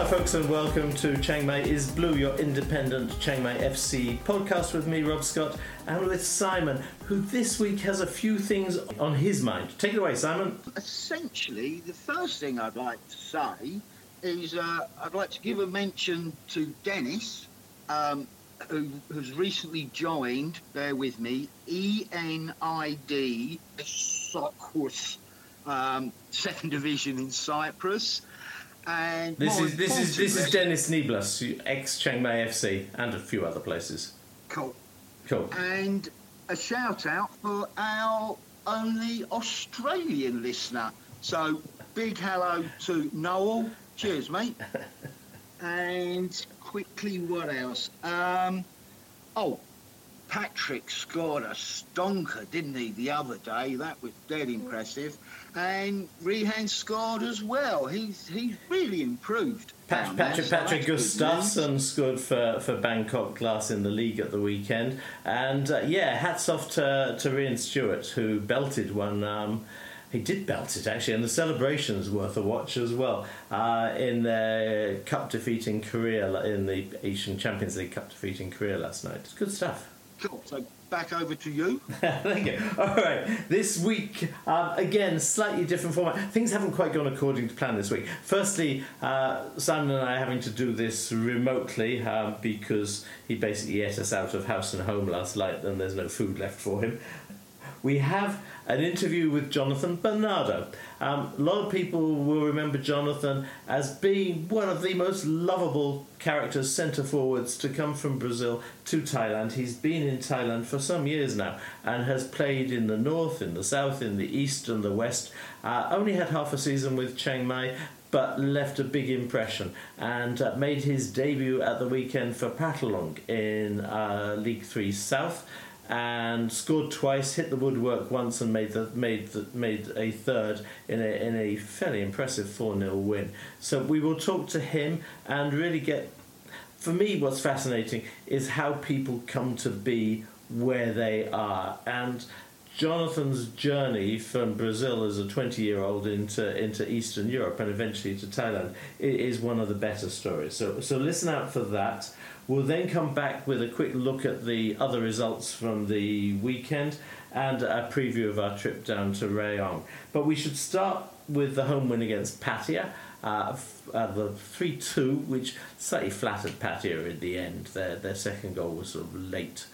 Hello, folks, and welcome to Chiang Mai is Blue, your independent Chiang Mai FC podcast with me, Rob Scott, and with Simon, who this week has a few things on his mind. Take it away, Simon. Essentially, the first thing I'd like to say is uh, I'd like to give a mention to Dennis, um, who has recently joined, bear with me, ENAD Cyprus, um, second division in Cyprus. And This is this is this is Dennis Nieblas, ex Chiang Mai FC, and a few other places. Cool. Cool. And a shout out for our only Australian listener. So big hello to Noel. Cheers, mate. and quickly, what else? Um, oh, Patrick scored a stonker, didn't he, the other day? That was dead impressive. And Rehan scored as well. He's he's really improved. Pat, Patrick so Patrick good news. Gustavsson scored for, for Bangkok Glass in the league at the weekend, and uh, yeah, hats off to to Ryan Stewart who belted one. Um, he did belt it actually, and the celebrations worth a watch as well. Uh, in their cup defeating Korea in the Asian Champions League cup defeating Korea last night. It's good stuff. Cool. So back over to you. Thank you. All right, this week, um, again, slightly different format. Things haven't quite gone according to plan this week. Firstly, uh, Simon and I are having to do this remotely um, because he basically ate us out of house and home last night and there's no food left for him. We have an interview with Jhonatan Bernardo. Um, a lot of people will remember Jhonatan as being one of the most lovable characters, centre forwards, to come from Brazil to Thailand. He's been in Thailand for some years now and has played in the north, in the south, in the east, and the west. Uh, only had half a season with Chiang Mai, but left a big impression and uh, made his debut at the weekend for Phatthalung in uh, League Three South and scored twice, hit the woodwork once, and made the made the, made a third in a in a fairly impressive four 0 win. So we will talk to him and really get. For me, what's fascinating is how people come to be where they are, and Jhonatan's journey from Brazil as a 20 year old into, into Eastern Europe and eventually to Thailand is one of the better stories. So, so listen out for that. We'll then come back with a quick look at the other results from the weekend and a preview of our trip down to Rayong. But we should start with the home win against Pattaya. Uh, uh, the 3 2, which slightly flattered Pattaya in the end. Their, their second goal was sort of late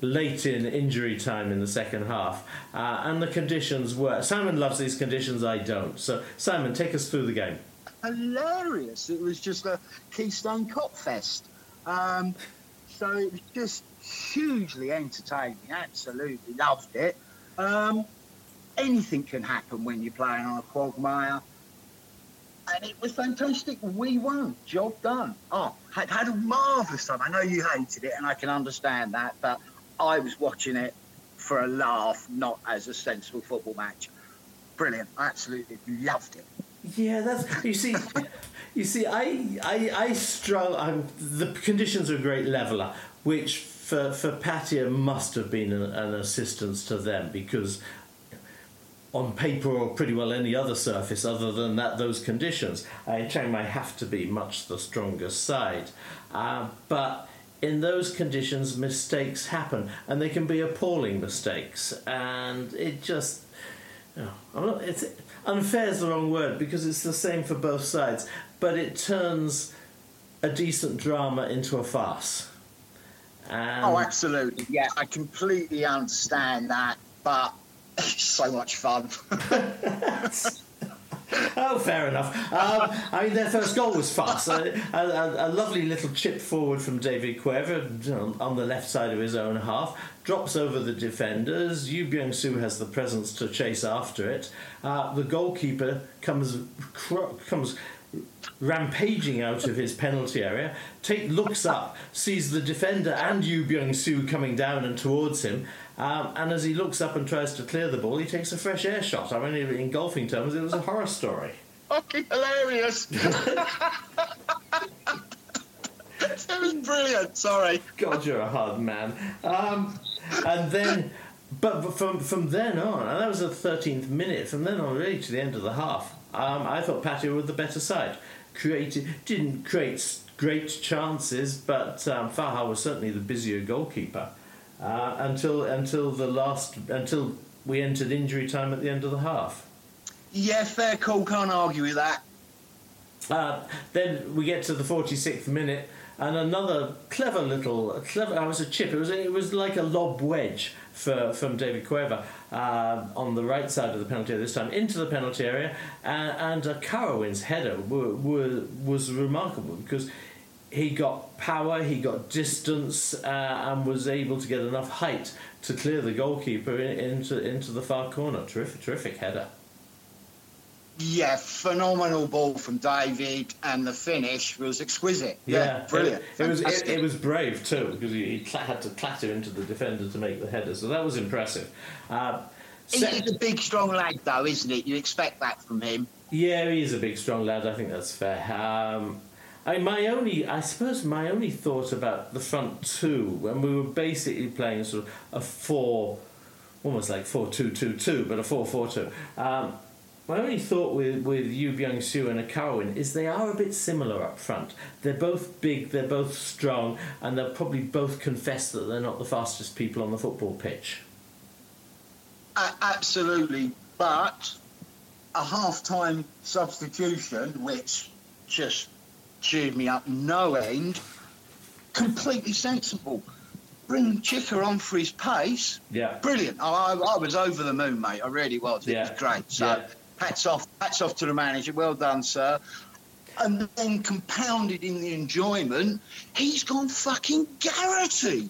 late in injury time in the second half, uh, and the conditions were. Simon loves these conditions, I don't. So, Simon, take us through the game. hilarious. It was just a Keystone Cop Fest. Um, so it was just hugely entertaining. Absolutely loved it. Um, anything can happen when you're playing on a quagmire. And it was fantastic. We won. Job done. Oh, had, had a marvellous time. I know you hated it, and I can understand that, but I was watching it for a laugh, not as a sensible football match. Brilliant. I absolutely loved it. Yeah, that's you see. You see, I I, I struggle. I'm, the conditions are a great leveler, which for for Pattaya must have been an, an assistance to them because on paper or pretty well any other surface other than that those conditions, uh, Chiang Mai have to be much the stronger side. Uh, but in those conditions, mistakes happen, and they can be appalling mistakes, and it just. No, I'm not, it's unfair is the wrong word because it's the same for both sides, but it turns a decent drama into a farce. And Oh, absolutely. Yeah, I completely understand that, but it's so much fun. Oh, fair enough. Um, I mean, their first goal was fast. A, a, a lovely little chip forward from David Cueva you know, on the left side of his own half. Drops over the defenders. Yu Byung Soo has the presence to chase after it. Uh, the goalkeeper comes cr- comes rampaging out of his penalty area. Take looks up, sees the defender and Yu Byung Soo coming down and towards him. Um, and as he looks up and tries to clear the ball, he takes a fresh air shot. I mean, in golfing terms, it was a horror story. Fucking hilarious. it was brilliant. Sorry. God, you're a hard man. Um, and then, but, but from from then on, and that was the 13th minute. From then on, really to the end of the half, um, I thought Pattaya were the better side. created, didn't create great chances, but um, Faja was certainly the busier goalkeeper uh, until until the last until we entered injury time at the end of the half. Yeah, fair call. Can't argue with that. Uh, then we get to the 46th minute, and another clever little clever. I was a chip. It was it was like a lob wedge for from David Cueva uh, on the right side of the penalty area this time into the penalty area, and, and uh, header were, were, was remarkable because he got power, he got distance, uh, and was able to get enough height to clear the goalkeeper in, into into the far corner. Terrific, terrific header. Yeah, phenomenal ball from David, and the finish was exquisite. Yeah, yeah brilliant. It, it was it, it, was brave too because he, he had to clatter into the defender to make the header, so that was impressive. Uh, He's a big, strong lad, though, isn't it? You expect that from him. Yeah, he is a big, strong lad. I think that's fair. Um, I my only, I suppose, my only thought about the front two when we were basically playing sort of a four, almost like four two two two, but a four four two. Um, my only thought with with Yu Byung Soo and a is they are a bit similar up front. They're both big, they're both strong, and they'll probably both confess that they're not the fastest people on the football pitch. Uh, absolutely, but a half-time substitution, which just cheered me up no end. Completely sensible. Bring Chica on for his pace. Yeah. Brilliant. I, I was over the moon, mate. I really was. It yeah. was great. So yeah. Hats off, hats off to the manager. Well done, sir and then compounded in the enjoyment, he's gone fucking Garrity.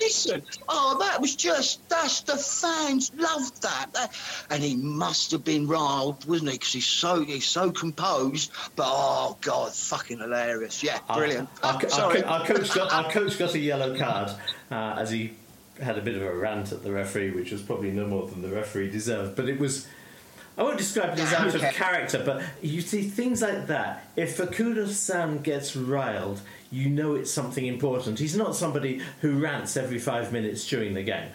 Listen, oh, that was just, that's the fans loved that. that. And he must have been riled, wasn't he? Because he's so, he's so composed. But oh god, fucking hilarious. Yeah, brilliant. Sorry. Our, coach got, our coach got a yellow card uh, as he had a bit of a rant at the referee, which was probably no more than the referee deserved. But it was I won't describe it as out of character, but you see things like that. If Facundo Sam gets riled, you know it's something important. He's not somebody who rants every five minutes during the game.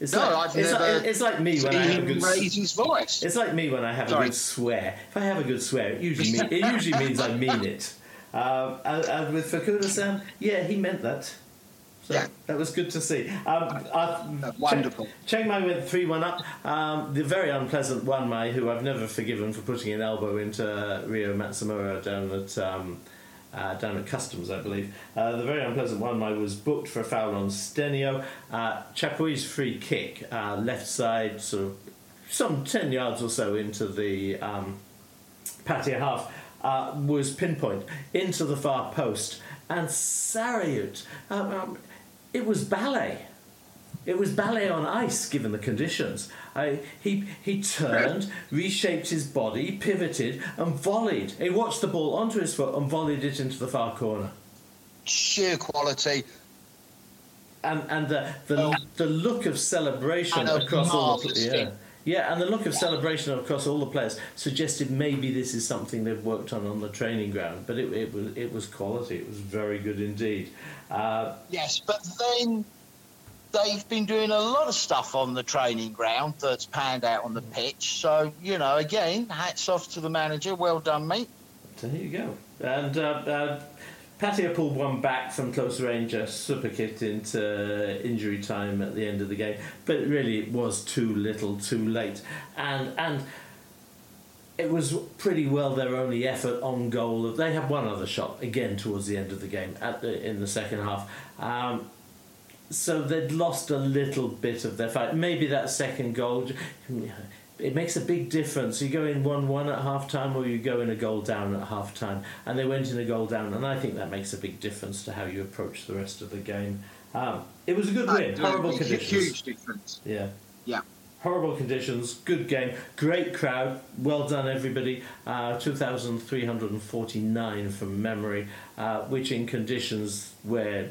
It's no, like, I've it's never like, it's like me when I have a good raise his voice. It's like me when I have Sorry. a good swear. If I have a good swear, it usually mean, it usually means I mean it. Um, and, and with Facundo Sam, yeah, he meant that. So yeah. that was good to see. Um, uh, Wonderful. Chiang Mai went 3 1 up. Um, the very unpleasant Wan Mai, who I've never forgiven for putting an elbow into Rio Matsumura down at. Um, uh, down at Customs, I believe. Uh, the very unpleasant one Mai was booked for a foul on Stenio. Uh, Chapuis's free kick, uh, left side, sort of some 10 yards or so into the um, Pattaya half, uh, was pinpoint into the far post. And Sarayut, um, um, it was ballet. It was ballet on ice, given the conditions. I, he, he turned, reshaped his body, pivoted, and volleyed. He watched the ball onto his foot and volleyed it into the far corner. Sheer quality. And, and the, the, oh. the look of celebration across all the yeah. Yeah, and the look of celebration across all the players suggested maybe this is something they've worked on on the training ground. But it, it was it was quality. It was very good indeed. Uh, yes, but then they've been doing a lot of stuff on the training ground that's panned out on the pitch. So you know, again, hats off to the manager. Well done, mate. There you go. And uh, uh, Pattaya pulled one back from close range, a super kit into injury time at the end of the game, but really it was too little, too late, and and it was pretty well their only effort on goal. They had one other shot again towards the end of the game at the, in the second half. Um, so they'd lost a little bit of their fight. Maybe that second goal it makes a big difference. You go in 1 1 at half time or you go in a goal down at half time. And they went in a goal down, and I think that makes a big difference to how you approach the rest of the game. Um, it was a good win. Horrible conditions. Huge difference. Yeah. Yeah. Horrible conditions, good game, great crowd, well done everybody. Uh, 2,349 from memory, uh, which in conditions where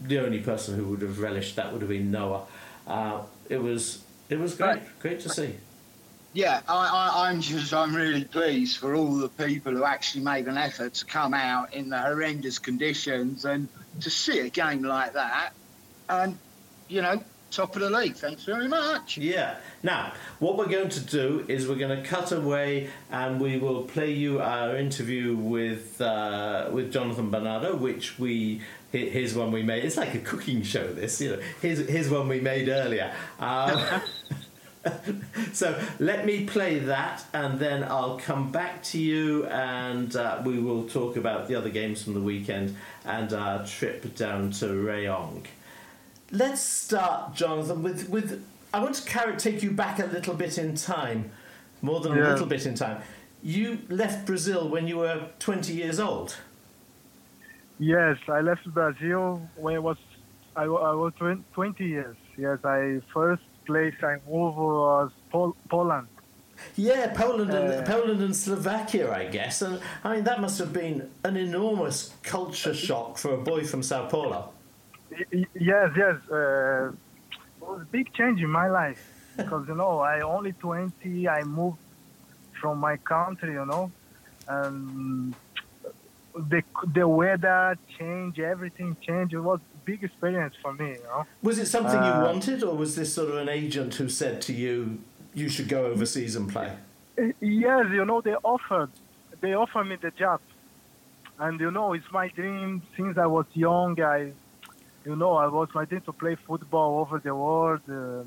the only person who would have relished that would have been Noah. Uh, it was it was great, great to see yeah, I, am just I'm really pleased for all the people who actually made an effort to come out in the horrendous conditions and to see a game like that, and you know top of the league. Thanks very much. Yeah. Now, what we're going to do is we're going to cut away and we will play you our interview with uh, with Jhonatan Bernardo, which we here's one we made. It's like a cooking show. This, you know, here's here's one we made earlier. Um, so let me play that, and then I'll come back to you, and uh, we will talk about the other games from the weekend and our trip down to Rayong. Let's start, Jhonatan, with with. I want to carry, take you back a little bit in time, more than yeah. a little bit in time. You left Brazil when you were 20 years old. Yes, I left Brazil when I was I, I was 20 years. Yes, I first place I moved was Pol- Poland. Yeah, Poland and uh, Poland and Slovakia, I guess. And I mean that must have been an enormous culture shock for a boy from Sao Paulo. Yes, yes. Uh, it was a big change in my life because you know I only 20. I moved from my country, you know, and the the weather changed, everything changed. It was big experience for me, you know. Was it something uh, you wanted, or was this sort of an agent who said to you, "You should go overseas and play"? Yes, you know they offered they offered me the job, and you know it's my dream since I was young. I you know, I was my dream to play football over the world, um,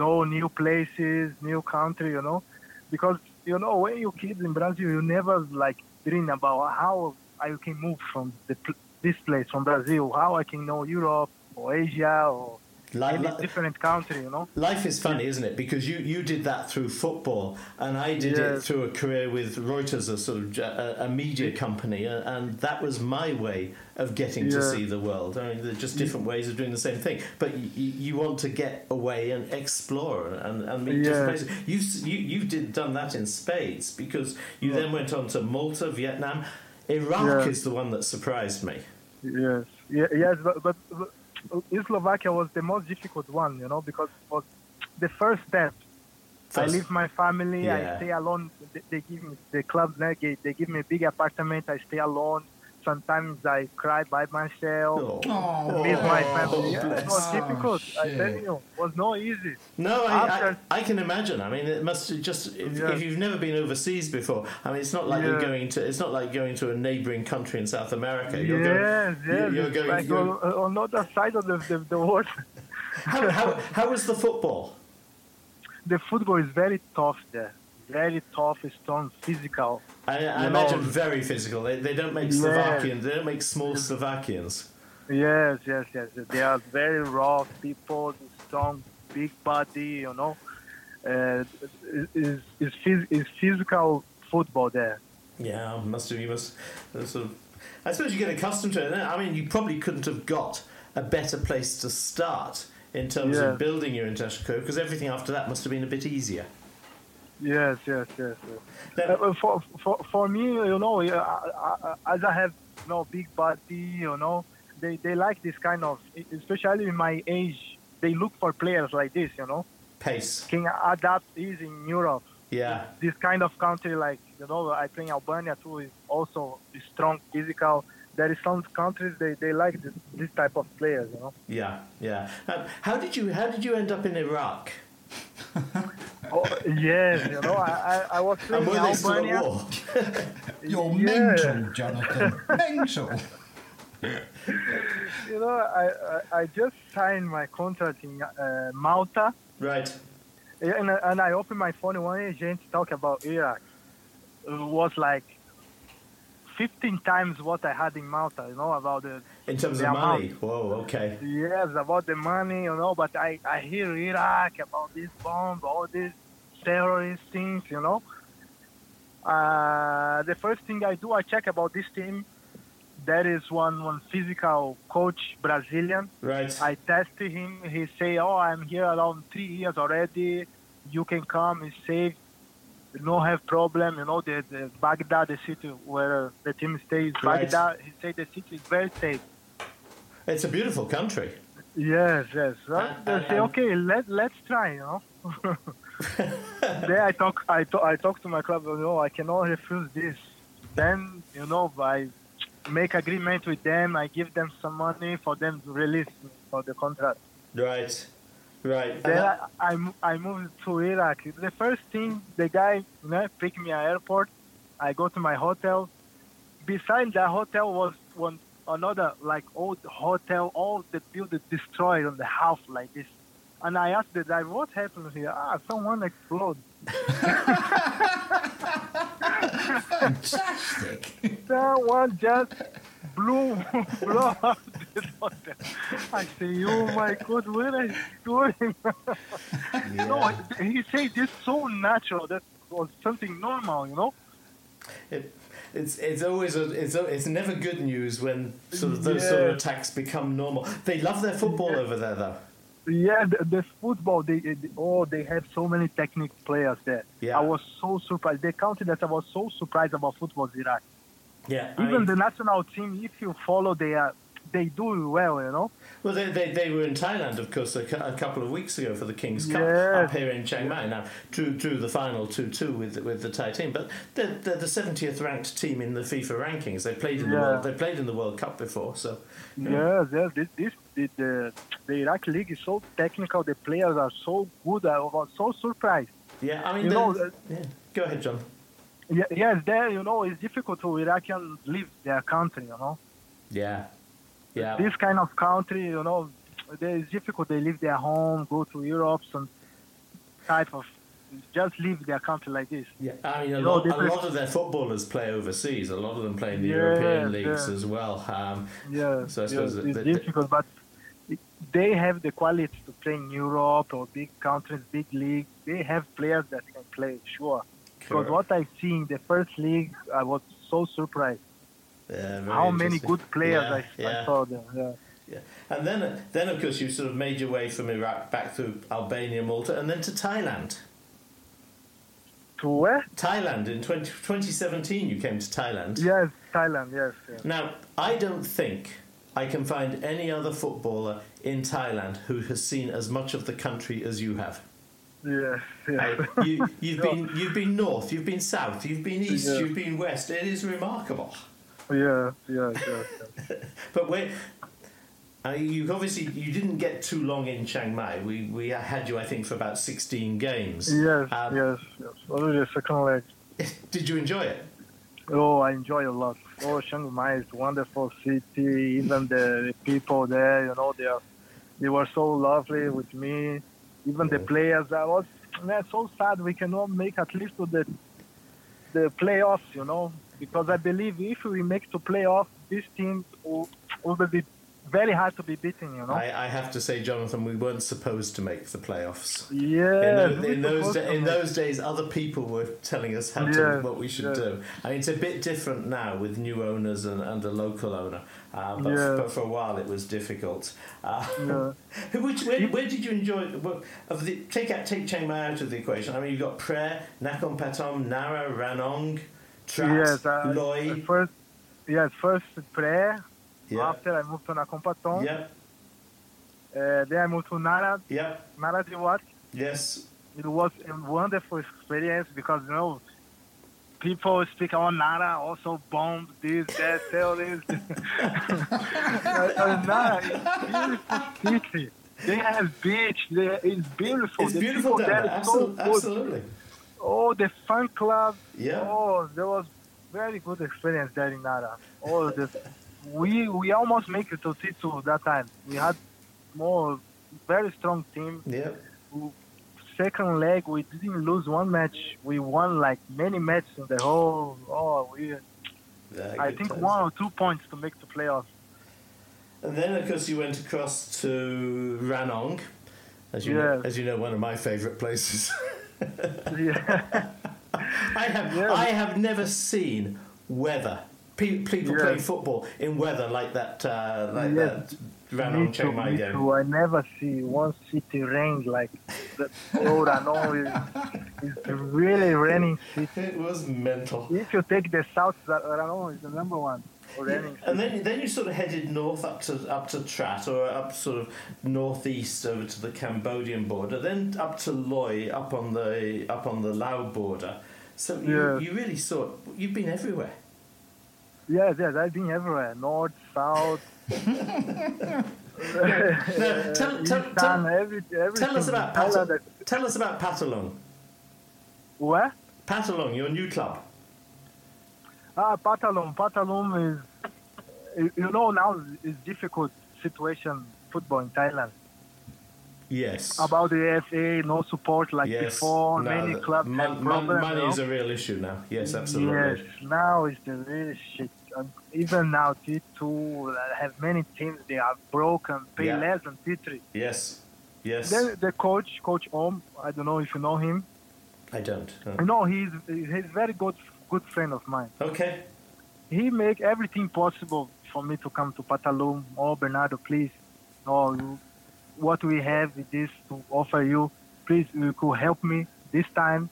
know new places, new country, you know, because you know when you kids in Brazil, you never like dream about how I can move from the, this place from Brazil, how I can know Europe or Asia or Life, in a different country, you know. Life is funny, isn't it? Because you, you did that through football, and I did yes. it through a career with Reuters, a sort of a, a media company, uh, and that was my way of getting yeah. to see the world. I mean, they're just different ways of doing the same thing, but you, you want to get away and explore and, and meet different places. You, you you did done that in spades because you yeah. then went on to Malta, Vietnam. Iraq is the one that surprised me. Yes, yeah, yes, but, but Slovakia was the most difficult one, you know, because it was the first step. First. I leave my family. Yeah. I stay alone. They, they give me the club. They, they give me a big apartment. I stay alone. Sometimes I cry by myself. Oh, miss oh. my family. Oh, yeah, it was difficult. Oh, I tell you, it was not easy. No, I, After, I, I, can imagine. I mean, it must just if, yeah. if, you've never been overseas before. I mean, it's not like yeah. you're going to. It's not like going to a neighbouring country in South America. You're yes, going, yes. You're, going like on, uh, on other side of the the, the world. how, how how was the football? The football is very tough there very tough, strong, physical. I, I imagine know. very physical. They, they don't make Slovakians. Yes. They don't make small Slovakians. Yes, yes, yes. They are very raw people, strong, big body. You know, uh, is is is physical football there. Yeah, must have. You must sort of. I suppose you get accustomed to it. I mean, you probably couldn't have got a better place to start in terms of building your international career because everything after that must have been a bit easier. Yes, yes, yes. yes. Uh, for, for for me, you know, I, I, as I have you know big body, you know, they they like this kind of, especially in my age, they look for players like this, you know. Pace. Can adapt easy in Europe. Yeah. This kind of country, like you know, I think Albania too is also strong physical. There is some countries they, they like this, this type of players, you know. Yeah, yeah. Um, how did you how did you end up in Iraq? oh, yes, you know, I, I, I was playing in Albania. You're yeah. mental, Jhonatan. mental. you know, I, I, I just signed my contract in uh, Malta. Right. And, and I opened my phone and one agent talk about Iraq. It was like 15 times what I had in Malta, you know, about the. In terms of amount. money? Whoa, okay. Yes, about the money, you know, but I, I hear Iraq about this bomb, all these terrorist things, you know. Uh, the first thing I do, I check about this team. There is one, one physical coach, Brazilian. Right. I tested him. He say, oh, I'm here around three years already. You can come, it's safe no have problem. You know, the, the Baghdad, the city where the team stays, right. Baghdad, he said the city is very safe. It's a beautiful country. Yes, yes. Uh, they say, okay, let let's try. You know. then I talk, I talk, I talk to my club. You know, I cannot refuse this. Then you know, I make agreement with them. I give them some money for them to release for the contract. Right. Right. Then I, I, I moved to Iraq. The first thing, the guy you know, picked me at airport. I go to my hotel. Beside that hotel was one another like old hotel, all the building destroyed on the house like this. And I asked the guy, what happened here? Ah, someone exploded. Fantastic. Someone just blew, blew up this hotel. I say, oh my God, what are you doing? No, he said this so natural. That was something normal, you know? It, it's it's always a, it's a, it's never good news when sort of those sort of attacks become normal. They love their football Yeah. over there, though. Yeah, the, the football, they, they oh, they have so many technical players there. Yeah. I was so surprised. They counted that I was so surprised about football is Iraq. Yeah, I Even mean- the national team, if you follow, they are, they do well, you know? Well, they, they, they were in Thailand, of course, a, a couple of weeks ago for the King's Cup Yes. up here in Chiang Mai. Now, drew, drew the final 2 2 with, with the Thai team, but they're, they're the 70th ranked team in the FIFA rankings. They played in the World, they played in the World Cup before, so. you know. Yes, yes. This, this, the, the, the Iraq league is so technical. The players are so good. I was so surprised. Yeah, I mean, You know, uh, yeah. go ahead, John. Yeah, yes, there, you know, it's difficult to Iraqis leave their country, you know. Yeah. Yeah. This kind of country, you know, there is difficult. They leave their home, go to Europe, some type of, just leave their country like this. Yeah, I mean, a lot, a lot of their footballers play overseas. A lot of them play in the Yeah, European leagues yeah. as well. Um, Yeah, So I suppose that- it's difficult, but they have the quality to play in Europe or big countries, big leagues. They have players that can play, sure. Because what I see in the first league, I was so surprised. Yeah, How many good players Yeah, I, yeah. I saw there. Yeah. Yeah. And then, then of course, you sort of made your way from Iraq back through Albania, Malta, and then to Thailand. To where? Thailand in 20, 2017, you came to Thailand. Yes, Thailand. Yes. yes. Now, I don't think I can find any other footballer in Thailand who has seen as much of the country as you have. Yes. I- you, you've been you've been north, you've been south, you've been east, Yeah. you've been west. It is remarkable. yeah. Yeah. Yeah. But where, uh, you obviously you didn't get too long in Chiang Mai. We we had you, I think, for about sixteen games. Yes. Um, yes. Yes. Only the second leg. Did you enjoy it? Oh, I enjoy a lot. Oh, Chiang Mai is a wonderful city. Even the people there, you know, they are, they were so lovely with me. Even the players, I was man, so sad we cannot make at least to the the playoffs, you know, because I believe if we make to playoffs, this team will, will be very hard to be beaten, you know. I, I have to say, Jhonatan, we weren't supposed to make the playoffs. yeah, in, those, in, those, da- in those days, other people were telling us how to, Yes, what we should yes. do. I mean, it's a bit different now with new owners and, and a local owner, uh, but, Yeah. but for a while it was difficult. Uh, Yeah. which, where, where did you enjoy? Well, of the, take out take Chiang Mai out of the equation. I mean, you've got Phrae, Nakhon Pathom, Nara, Ranong, Trat, Yes, I, Loei. first, yes, first Phrae. Yeah. After I moved to Nakhon Pathom. Yep, Uh, then I moved to Nara, Yeah. Narathiwat. yes. It was a wonderful experience because you know people speak on Nara, also bomb this, that, tell this. uh, Nara is beautiful city. They have beach. They, it's beautiful. It's the beautiful there is so Absolutely. good. absolutely. Oh, the fun club. Yeah. Oh, there was very good experience there in Nara. Oh, the, we we almost make it to T2 that time. We had more very strong team. Yeah. Second leg, we didn't lose one match. We won like many matches in the whole. Oh, we Yeah, I think times. one or two points to make the playoffs. And then, of course, you went across to Ranong, as you know, as you know, one of my favourite places. yeah, I have Yeah. I have never seen weather. Pe- people Yeah. playing football in weather like that, uh, like Yeah. that me too, me game. too. I never see one city rain like I know is, is really raining city. It was mental. If you take the south, Ranong is the number one raining. And then, then you sort of headed north up to up to Trat or up sort of northeast over to the Cambodian border, then up to Loei, up on the up on the Lao border. So you, Yeah. you really saw you've been everywhere. Yes, yes, I've been everywhere, north, south. No, tell, tell, done tell, every, everything. tell us about in Thailand Pat- that- tell us about Phatthalung. Where? Phatthalung, your new club. Ah, Phatthalung. Patalum is, you- know, now is difficult situation football in Thailand. Yes. About the FA, no support like yes. before. No, Many clubs mon- have mon- problems. money you is a real issue now. Yes, absolutely. Yes, now it's the real shit. Even now, T2 have many teams. They are broken, pay Yeah. less than T3. Yes. Yes. Then the coach, Coach Om, I don't know if you know him. I don't. no. You know, he's he's very good good friend of mine. Okay. He make everything possible for me to come to Patalum. Oh, Bernardo, please. Oh, you- what we have is this to offer you. Please, you could help me this time.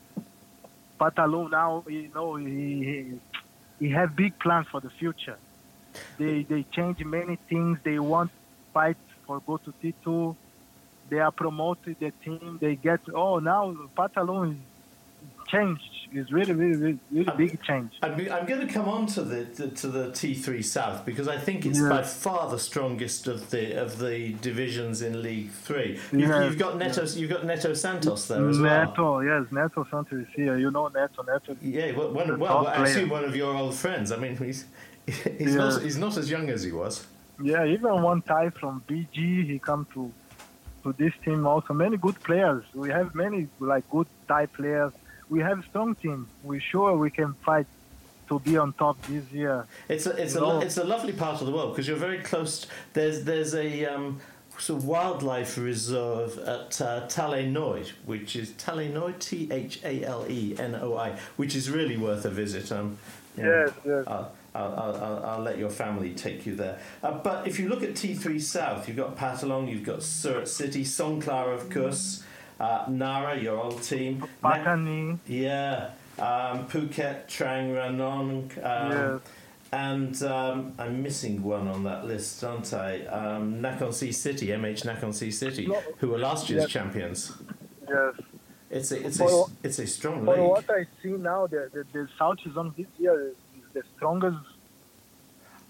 Patalum now, you know, he, he, he have big plans for the future. They they change many things. They want fight for go to T2. They are promoted the team. They get oh now Patalum is changed. It's really really really, really big change. I'm, I'm going to come on to the to, to the T3 South because I think it's Yeah. by far the strongest of the of the divisions in League Three. You've, Yeah. you've got Neto, you've got Neto Santos there as well. Neto, yes, Neto Santos is here. You know Neto, Neto. Yeah, well, one, well top actually one of your old friends. I mean, he's he's not he's not as young as he was. Yeah, even one Thai from BG, he come to to this team also. Many good players. We have many like good Thai players. We have a strong team. We sure we can fight to be on top this year. It's a it's a it's a lovely part of the world because you're very close. There's there's a um, sort of wildlife reserve at uh, Thalenoi, which is Thalenoi T H A L E N O I, which is really worth a visit. Um, know, Yes, yes. I'll, I'll, I'll, I'll- let your family take you there. Uh, but if you look at T3 South, you've got Phatthalung, you've got Surat City, Songkhla, of course, uh, Nara, your old team. Pattani, yeah, um, Phuket, Trang Ranong, um, Yes. and um, I'm missing one on that list, aren't I? Um, Nakhon Si City, MH Nakhon Si City, No. who were last year's Yes. champions. yes. It's a it's a For- it's a strong For league. what I see now, the the, the South Zone this year is the strongest,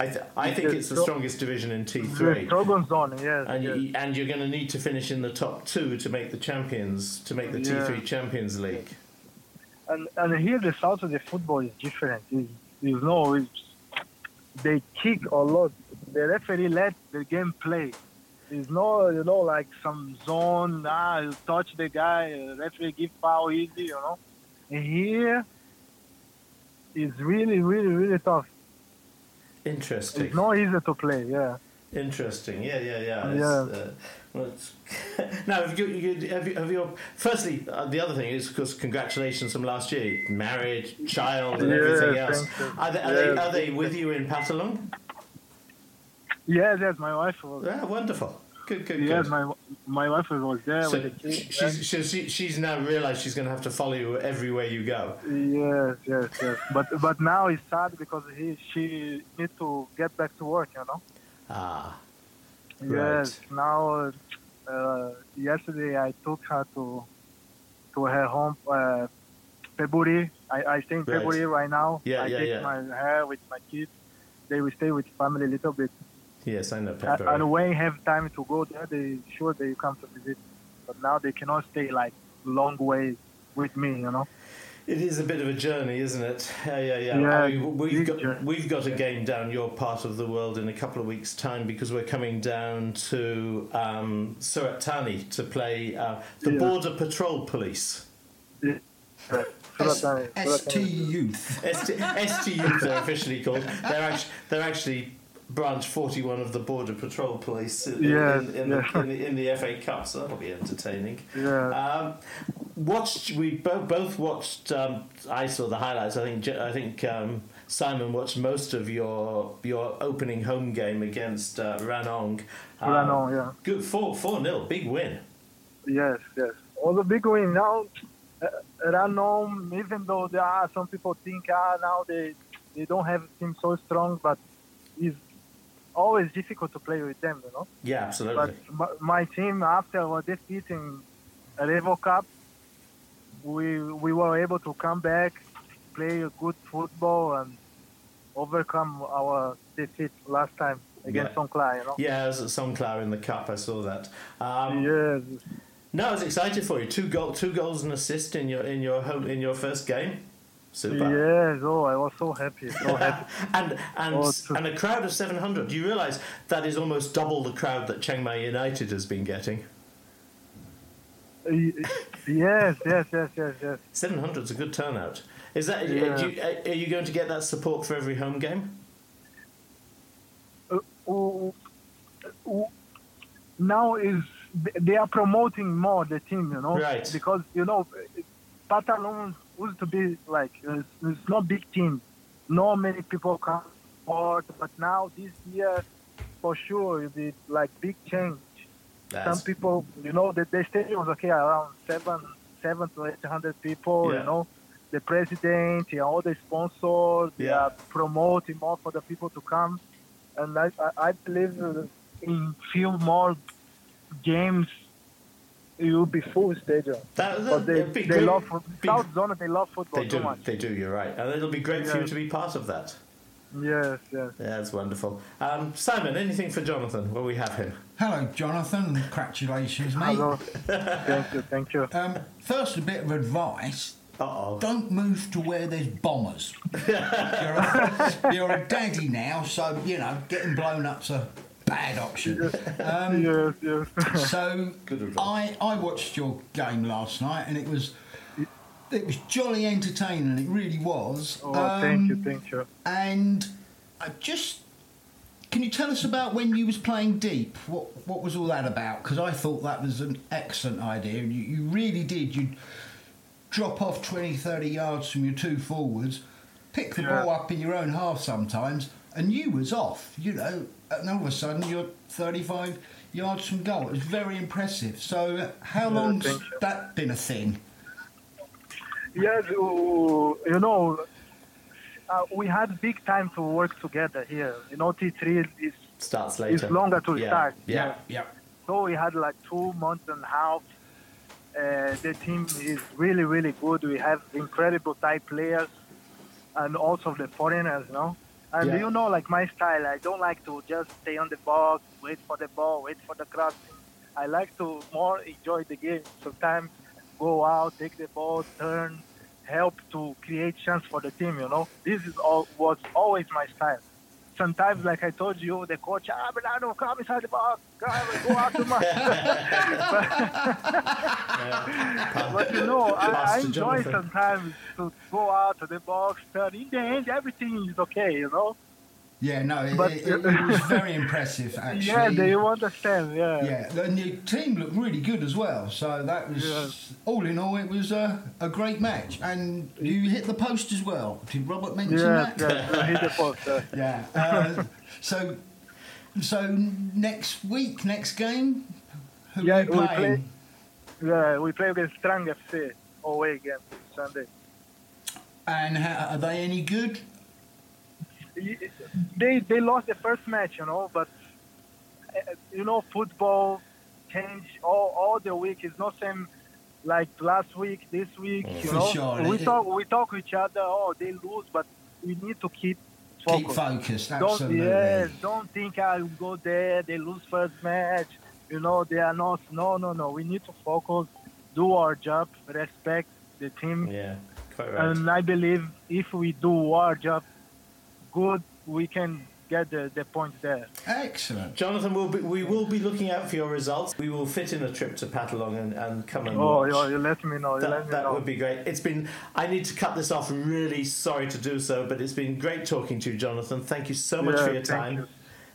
I th- I think it's the strongest division in T3. strongest zone. Yes, And, yes. you, and you're going to need to finish in the top two to make the champions to make the Yeah. T3 Champions League. and and here the south of the football is different. Is you know, it's, they kick a lot. The referee let the game play. It's no, you know, like some zone. Ah, you touch the guy. uh, Referee give foul easy. You know, and here is really, really, really tough. Interesting. It's not easy to play. Yeah. Interesting. Yeah, yeah, yeah. Yeah. Uh, well, now, have you, you, have you, have firstly, uh, the other thing is, of course, congratulations from last year. Married, child, and Yeah, everything else. Are they, are, Yeah, they, are they with you in Phatthalung? Yeah, yes. My wife was. Yeah, wonderful. Good, good, Yes, good. my my wife was there so with the kids. she's, she, she's now realised she's going to have to follow you everywhere you go. Yes, yes, yes. But but now it's sad because he she need to get back to work. You know. Ah, Yes. Now, uh, yesterday I took her to to her home, uh, February. I I stay in Right. February right now. Yeah, I yeah, take yeah. my her with my kids. They will stay with family a little bit. Yes, I know And, Pepper. and when have time to go there, they sure they come to visit. But now they cannot stay like long way with me. You know. It is a bit of a journey, isn't it? Yeah, yeah, yeah. Yeah, I mean, we've got we've got a game down your part of the world in a couple of weeks' time because we're coming down to um, Surat Thani to play uh, the Yeah. Border Patrol Police. Yeah. S- Surat Thani, ST Surat Thani. Youth. ST, ST Youth, they're officially called. They're actually they're actually branch 41 of the Border Patrol Police in, Yes, in, in, yeah. the, in, the, in the FA Cup, so that'll be entertaining. Yeah. Um, watched we both both watched. Um, I saw the highlights. I think I think um, Simon watched most of your your opening home game against uh, Ranong. Um, Ranong, yeah. Good four four nil, big win. Yes, yes. All the big win now. Uh, Ranom, even though there are some people think ah now they they don't have a team so strong, but it's always difficult to play with them, you know. Yeah, absolutely. But my, my team after our defeat in Revo Cup, we we were able to come back, play a good football, and overcome our defeat last time. against Yeah. Songkhla, you know. Yeah, I was at Songkhla in the cup. I saw that. Um, Yes, No, I was excited for you. Two goal, two goals and assist in your in your home in your first game. Super. yes. Oh, I was so happy, so happy. and and Oh, and a crowd of 700. Do you realise that is almost double the crowd that Chiang Mai United has been getting? Yes, yes, yes, yes, yes. 700 is a good turnout. Is that? Yeah. do you, are you going to get that support for every home game? Uh, uh, uh, now is they are promoting more the team, you know, Right. because you know, Patalon used to be like it's not big team, not many people come support, but now this year for sure it'll be like big change. Some people, you know, the, the stadium was okay around seven, seven to eight hundred people. Yeah. You know, the president, and all the sponsors, they Yeah. are promoting more for the people to come, and I, I, I believe in few more games, it will be full stadium. that, But they, be they love foot- Be- South Zone. They love football They so do. much. They do. You're right, and it'll be great for you to be part of that. Yes, yes. Yeah, that's wonderful. Um, Simon, anything for Jhonatan? Well, we have him. Hello, Jhonatan. Congratulations, mate. Hello. thank you, thank you. Um, first, a bit of advice. Uh oh. Don't move to where there's bombers. you're, a, you're a daddy now, so, you know, getting blown up's a bad option. Um, yes, yes. so. I, I watched your game last night and it was it was jolly entertaining it really was oh, thank you, Um, thank you. and I just can you tell us about when you was playing deep what what was all that about because I thought that was an excellent idea you, you really did you drop off 20 30 yards from your two forwards pick the Yeah. ball up in your own half sometimes and you was off you know and all of a sudden you're 35 yards from goal it was very impressive so how Yeah, long's thank you. that been a thing Yes, you you know, uh, we had big time to work together here. You know, T3 is Starts later. is longer to yeah. start. Yeah. yeah So we had like two months and a half. Uh, the team is really, really good. We have incredible Thai players and also the foreigners, you know. And Yeah. you know, like my style, I don't like to just stay on the box, wait for the ball, wait for the crossing. I like to more enjoy the game. Sometimes go out, take the ball, turn, help to create chance for the team. You know, this is all was always my style. Sometimes, like I told you, the coach, ah, Bernardo, come inside the box, come, go out too much. but you know, I, I enjoy sometimes to go out to the box, turn. In the end, everything is okay. You know. Yeah, no, it, But- it, it, it was very impressive actually. Yeah, they understand. Yeah. Yeah, and your team looked really good as well. So that was Yes. all in all, it was a, a great match. And you hit the post as well. Did Robert mention Yes, that? yes, uh, hit the post. uh, Yeah. Uh, so, so next week, next game, who Yeah, are you we playing? Yeah, we play against Strang FC away again Sunday. And how, are they any good? They they lost the first match, you know, but uh, you know football change all, all the week. It's not same like last week, this week. You For know, sure. we talk we talk with each other. Oh, they lose, but we need to keep Keep focused. focused, Don't yes, don't think I'll go there. They lose first match. You know they are not. No, no, no. We need to focus, do our job, respect the team, Yeah. Quite right. and I believe if we do our job good, we can get the, the point there. Excellent. Jhonatan, we'll be, we will be looking out for your results. We will fit in a trip to Phatthalung and, and come and Oh, watch. you, you let me know. You let That, me that know. would be great. It's been. I need to cut this off. Really sorry to do so, but it's been great talking to you, Jhonatan. Thank you so much Yeah, for your time. you.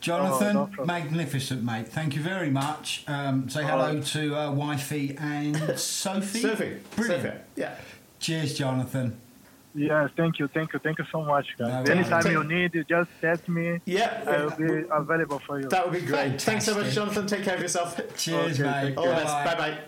Jhonatan, Oh, no magnificent, mate. Thank you very much. Um, say hello to uh, wifey and Sophie. Sophie, Brilliant. Sophie, yeah. Cheers, Jhonatan. Yes, thank you, thank you, thank you so much, guys. No, Anytime take- you need, you just text me. Yeah, I will be available for you. that would be great. Thanks so much, Jhonatan. Take care of yourself. Cheers, Okay, mate. thank All the you. best. Bye bye.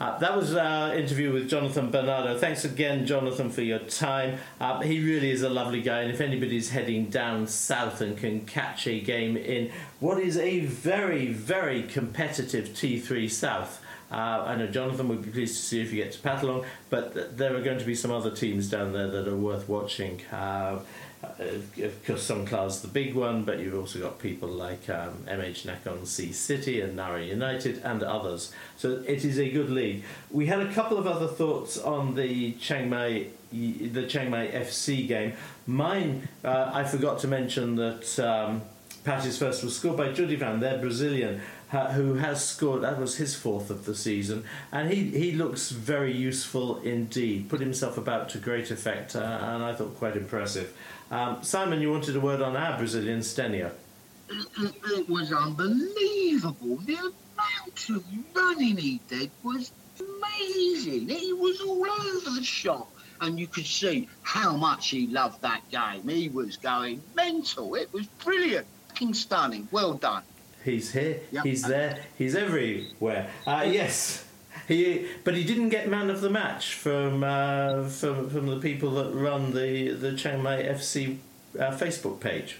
Uh, that was our interview with Jhonatan Bernardo. Thanks again, Jhonatan, for your time. Uh, he really is a lovely guy, and if anybody's heading down south and can catch a game in what is a very, very competitive T3 South, Uh, I know Jhonatan would be pleased to see if you get to Phatthalung, but th- there are going to be some other teams down there that are worth watching. Uh, of course, Songkhla's the big one, but you've also got people like um, MH Nakhon Si City and Nara United and others. So it is a good league. We had a couple of other thoughts on the Chiang Mai, the Chiang Mai FC game. Mine, uh, I forgot to mention that um, Patty's first was scored by Judivan, their Brazilian, who has scored. That was his fourth of the season, and he, he looks very useful indeed. Put himself about to great effect, uh, and I thought quite impressive. Um, Simon, you wanted a word on our Brazilian Stenio. It, it was unbelievable. The amount of running he did was amazing. He was all over the shop. And you could see how much he loved that game. He was going mental. It was brilliant. Fucking stunning. Well done. He's here. Yep. He's there. He's everywhere. Uh, yes, he. But he didn't get man of the match from uh, from from the people that run the the Chiang Mai FC uh, Facebook page,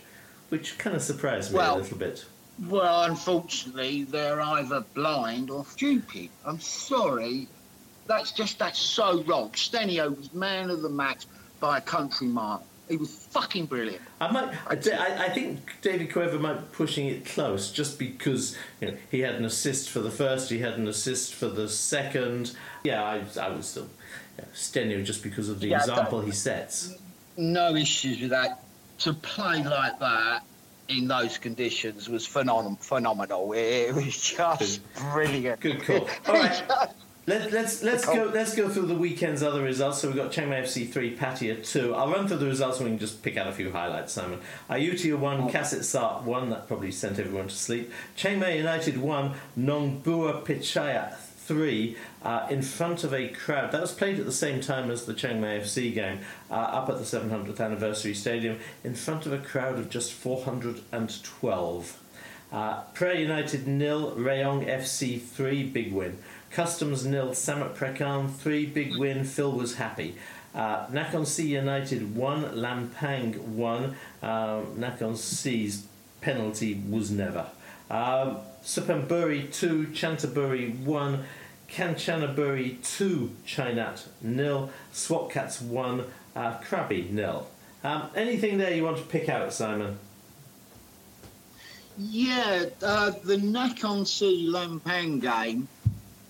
which kind of surprised me a little bit. Well, unfortunately, they're either blind or stupid. I'm sorry. That's just, that's so wrong. Stenio was man of the match by a country mile. He was fucking brilliant. I might. I, I I think David Cueva might be pushing it close, just because you know he had an assist for the first, he had an assist for the second. Yeah, I I would still yeah, Stenio just because of the Yeah, example he sets. no issues with that. To play like that in those conditions was phenom- phenomenal. It was just brilliant. Good call. All right. Let, let's let's go let's go through the weekend's other results. So we've got Chiang Mai FC three, Pattaya two. I'll run through the results and we can just pick out a few highlights. Simon, Ayutthaya one, Kasetsart one. That probably sent everyone to sleep. Chiang Mai United one, Nongbua Pitchaya three. Uh, in front of a crowd that was played at the same time as the Chiang Mai FC game, uh, up at the 700th anniversary stadium, in front of a crowd of just 412. Uh, Phrae United nil, Rayong FC three, big win. Customs nil, Samut Prakan three, big win. Phil was happy. Uh, Nakhon Si United one, Lampang one. Um, Nakhon Si's penalty was never. Um, two, Chanthaburi one. Kanchanaburi 2, Chainat nil, Swatcats 1, uh, Krabi nil. Um, anything there you want to pick out, Simon? Yeah, uh, the Nakhon C Lampang game,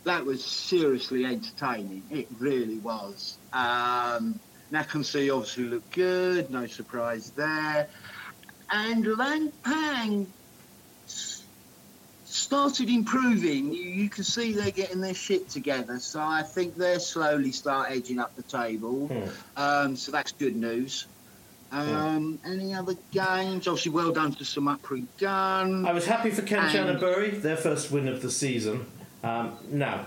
that was seriously entertaining. It really was. Um, C obviously looked good, no surprise there. And Lang Pang started improving. You, you can see they're getting their shit together. So I think they're slowly start edging up the table. Hmm. Um, so that's good news. Um, Any other games? Obviously, well done to Samut Prakan. I was happy for Kanchanaburi, their first win of the season. Um, now,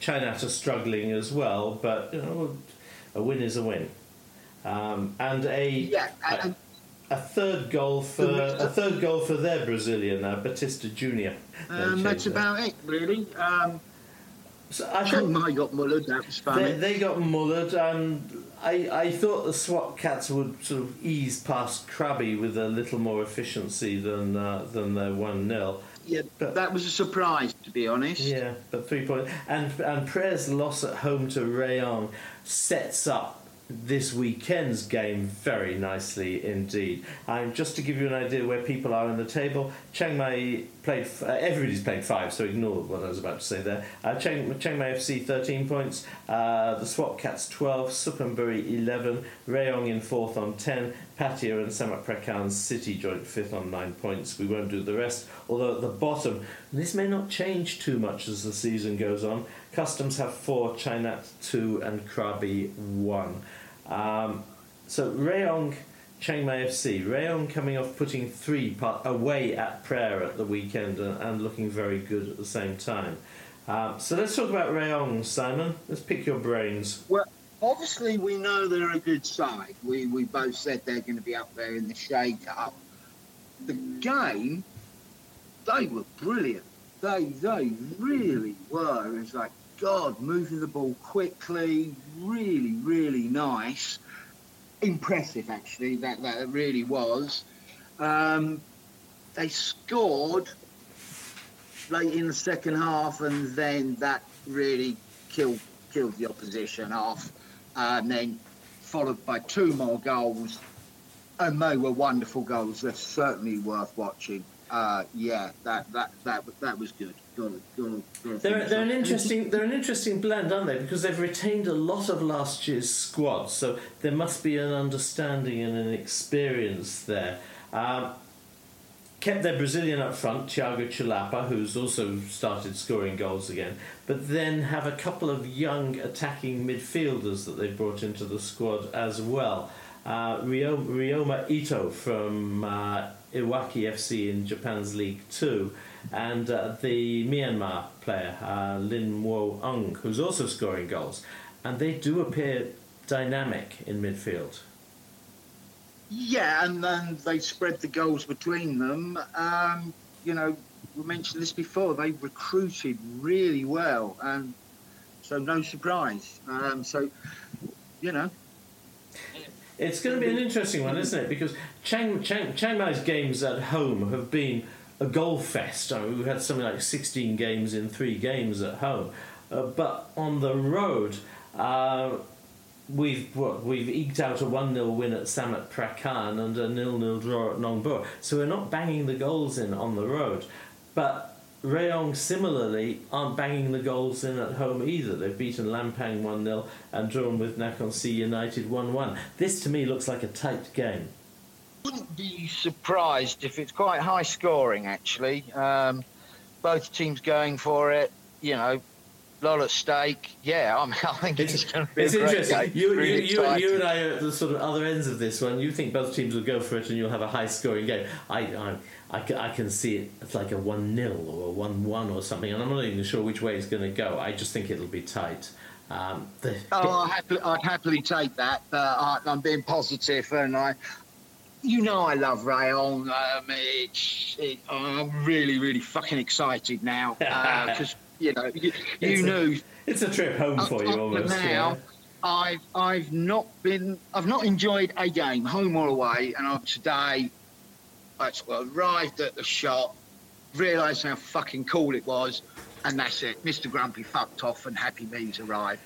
Chainat are struggling as well, but you know, a win is a win. Um, and a, Yeah, a, a third goal for a third goal for their Brazilian uh, Batista Junior. um, that's about it, really. Um, So I thought Mai got mullered, that was they, funny. they got mullered, and I, I thought the SWAT cats would sort of ease past Krabi with a little more efficiency than uh, than their one 0 yeah, but- that was a surprise, to be honest. Yeah, but three points. And and Phrae's loss at home to Rayong sets up this weekend's game very nicely indeed. Um, just to give you an idea where people are in the table, Chiang Mai played. Uh, everybody's played five, so ignore what I was about to say there. Uh, Chiang, Chiang Mai FC thirteen points. Uh, the SWAT Cats twelve. Suphanburi eleven. Rayong in fourth on ten. Pattaya and Samut Prakan City joint fifth on nine points. We won't do the rest. Although at the bottom, this may not change too much as the season goes on. Customs have four, Chainat two, and Krabi one. Um, so Rayong, Chiang Mai FC. Rayong coming off putting three part away at Phrae at the weekend and, and looking very good at the same time. Um, so let's talk about Rayong, Simon. Let's pick your brains. Well, obviously, we know they're a good side. We, we both said they're going to be up there in the shake up. The game, they were brilliant. They, they really were. It was like, God, moving the ball quickly, really, really nice. Impressive, actually, that, that really was. Um, they scored late in the second half, and then that really killed killed the opposition off, and then followed by two more goals, and they were wonderful goals. They're certainly worth watching. Uh, yeah, that that that that was good. Good, good, good. They're, they're an interesting they're an interesting blend, aren't they? Because they've retained a lot of last year's squad, so there must be an understanding and an experience there. Um, kept their Brazilian up front, Thiago Chulapa, who's also started scoring goals again, but then have a couple of young attacking midfielders that they've brought into the squad as well. Uh, Ryoma Ito from uh, Iwaki FC in Japan's League Two, and uh, the Myanmar player uh, Lwin Moe Aung, who's also scoring goals, and they do appear dynamic in midfield. Yeah, and then they spread the goals between them. Um, you know, we mentioned this before. They recruited really well, and so no surprise. Um, so, you know, it's going to be an interesting one, isn't it? Because Chiang, Chiang, Chiang Mai's games at home have been a goal fest. I mean, we've had something like 16 games in three games at home. Uh, but on the road, uh, we've we've eked out a 1 0 win at Samut Prakan and a 0 0 draw at Nong Bua. So we're not banging the goals in on the road. But Rayong similarly aren't banging the goals in at home either. They've beaten Lampang 1 0 and drawn with Nakhon Si United 1 1. This to me looks like a tight game. Wouldn't be surprised if it's quite high scoring actually. Um, both teams going for it, you know, lot at stake. Yeah, I, mean, I think it's, it's going to be it's interesting. game. You, Really you, you, you and I are at the sort of other ends of this one. You think both teams will go for it and you'll have a high scoring game. I, I, I, can, I can see it as like a 1 0 or a 1 1 or something, and I'm not even sure which way it's going to go. I just think it'll be tight. Um, the, Oh, I'd happily, I'd happily take that, but I, I'm being positive, and I, you know, I love Rayong. Um, it's, it, I'm really, really fucking excited now because you know, you, It's you a- it's a trip home for you almost. now. yeah. I've I've not been I've not enjoyed a game home or away, and I've today I arrived at the shop, realised how fucking cool it was, and that's it. Mr. Grumpy fucked off, and Happy Me's arrived.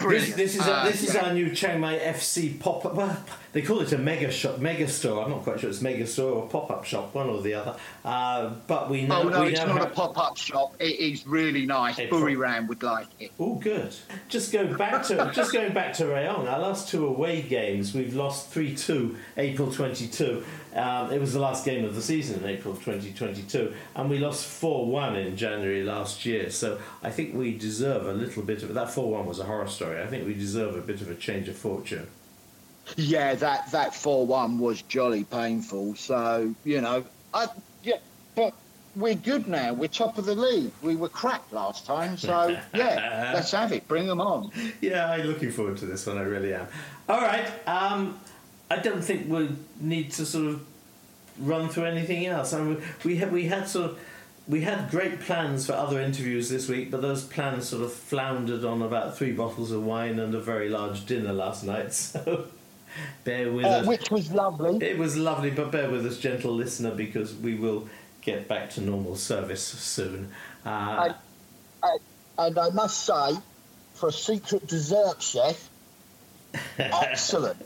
This, Brilliant. this is Uh, this is our new Chiang Mai FC pop up. Well, they call it a mega shop, mega store. I'm not quite sure it's mega store or pop up shop, one or the other. Uh, but we know Oh no, it's not a pop-up shop. It is really nice. Buri. Ram would like it. Oh, good. Just going back to just going back to Rayong. Our last two away games, we've lost three two. April twenty two. Um, it was the last game of the season in April twenty twenty two, and we lost four one in January last year. So I think we deserve a little bit of that. Four one was a horror story. I think we deserve a bit of a change of fortune. Yeah, that that four-one was jolly painful. So you know, I yeah, but we're good now. We're top of the league. We were crap last time, so yeah, let's have it. Bring them on. Yeah, I'm looking forward to this one. I really am. All right. Um, I don't think we need to sort of run through anything else. I mean, we had we had sort of we had great plans for other interviews this week, but those plans sort of floundered on about three bottles of wine and a very large dinner last night. So bear with Uh, us. which was lovely. It was lovely, but bear with us, gentle listener, because we will get back to normal service soon. Uh, I, I, and I must say, for a secret dessert chef, excellent.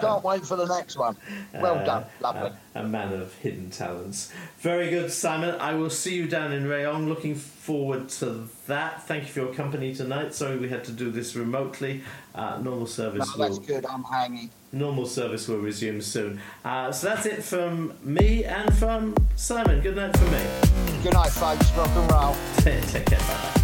Can't wait for the next one. Well done, lovely. a, a man of hidden talents. Very good, Simon. I will see you down in Rayong. Looking forward to that. Thank you for your company tonight. Sorry we had to do this remotely. Uh, normal No, service that's will good. I'm hanging. normal service will resume soon. Uh, so that's it from me and from Simon. Good night from me. Good night, folks. Rock and roll. Take care. Bye bye.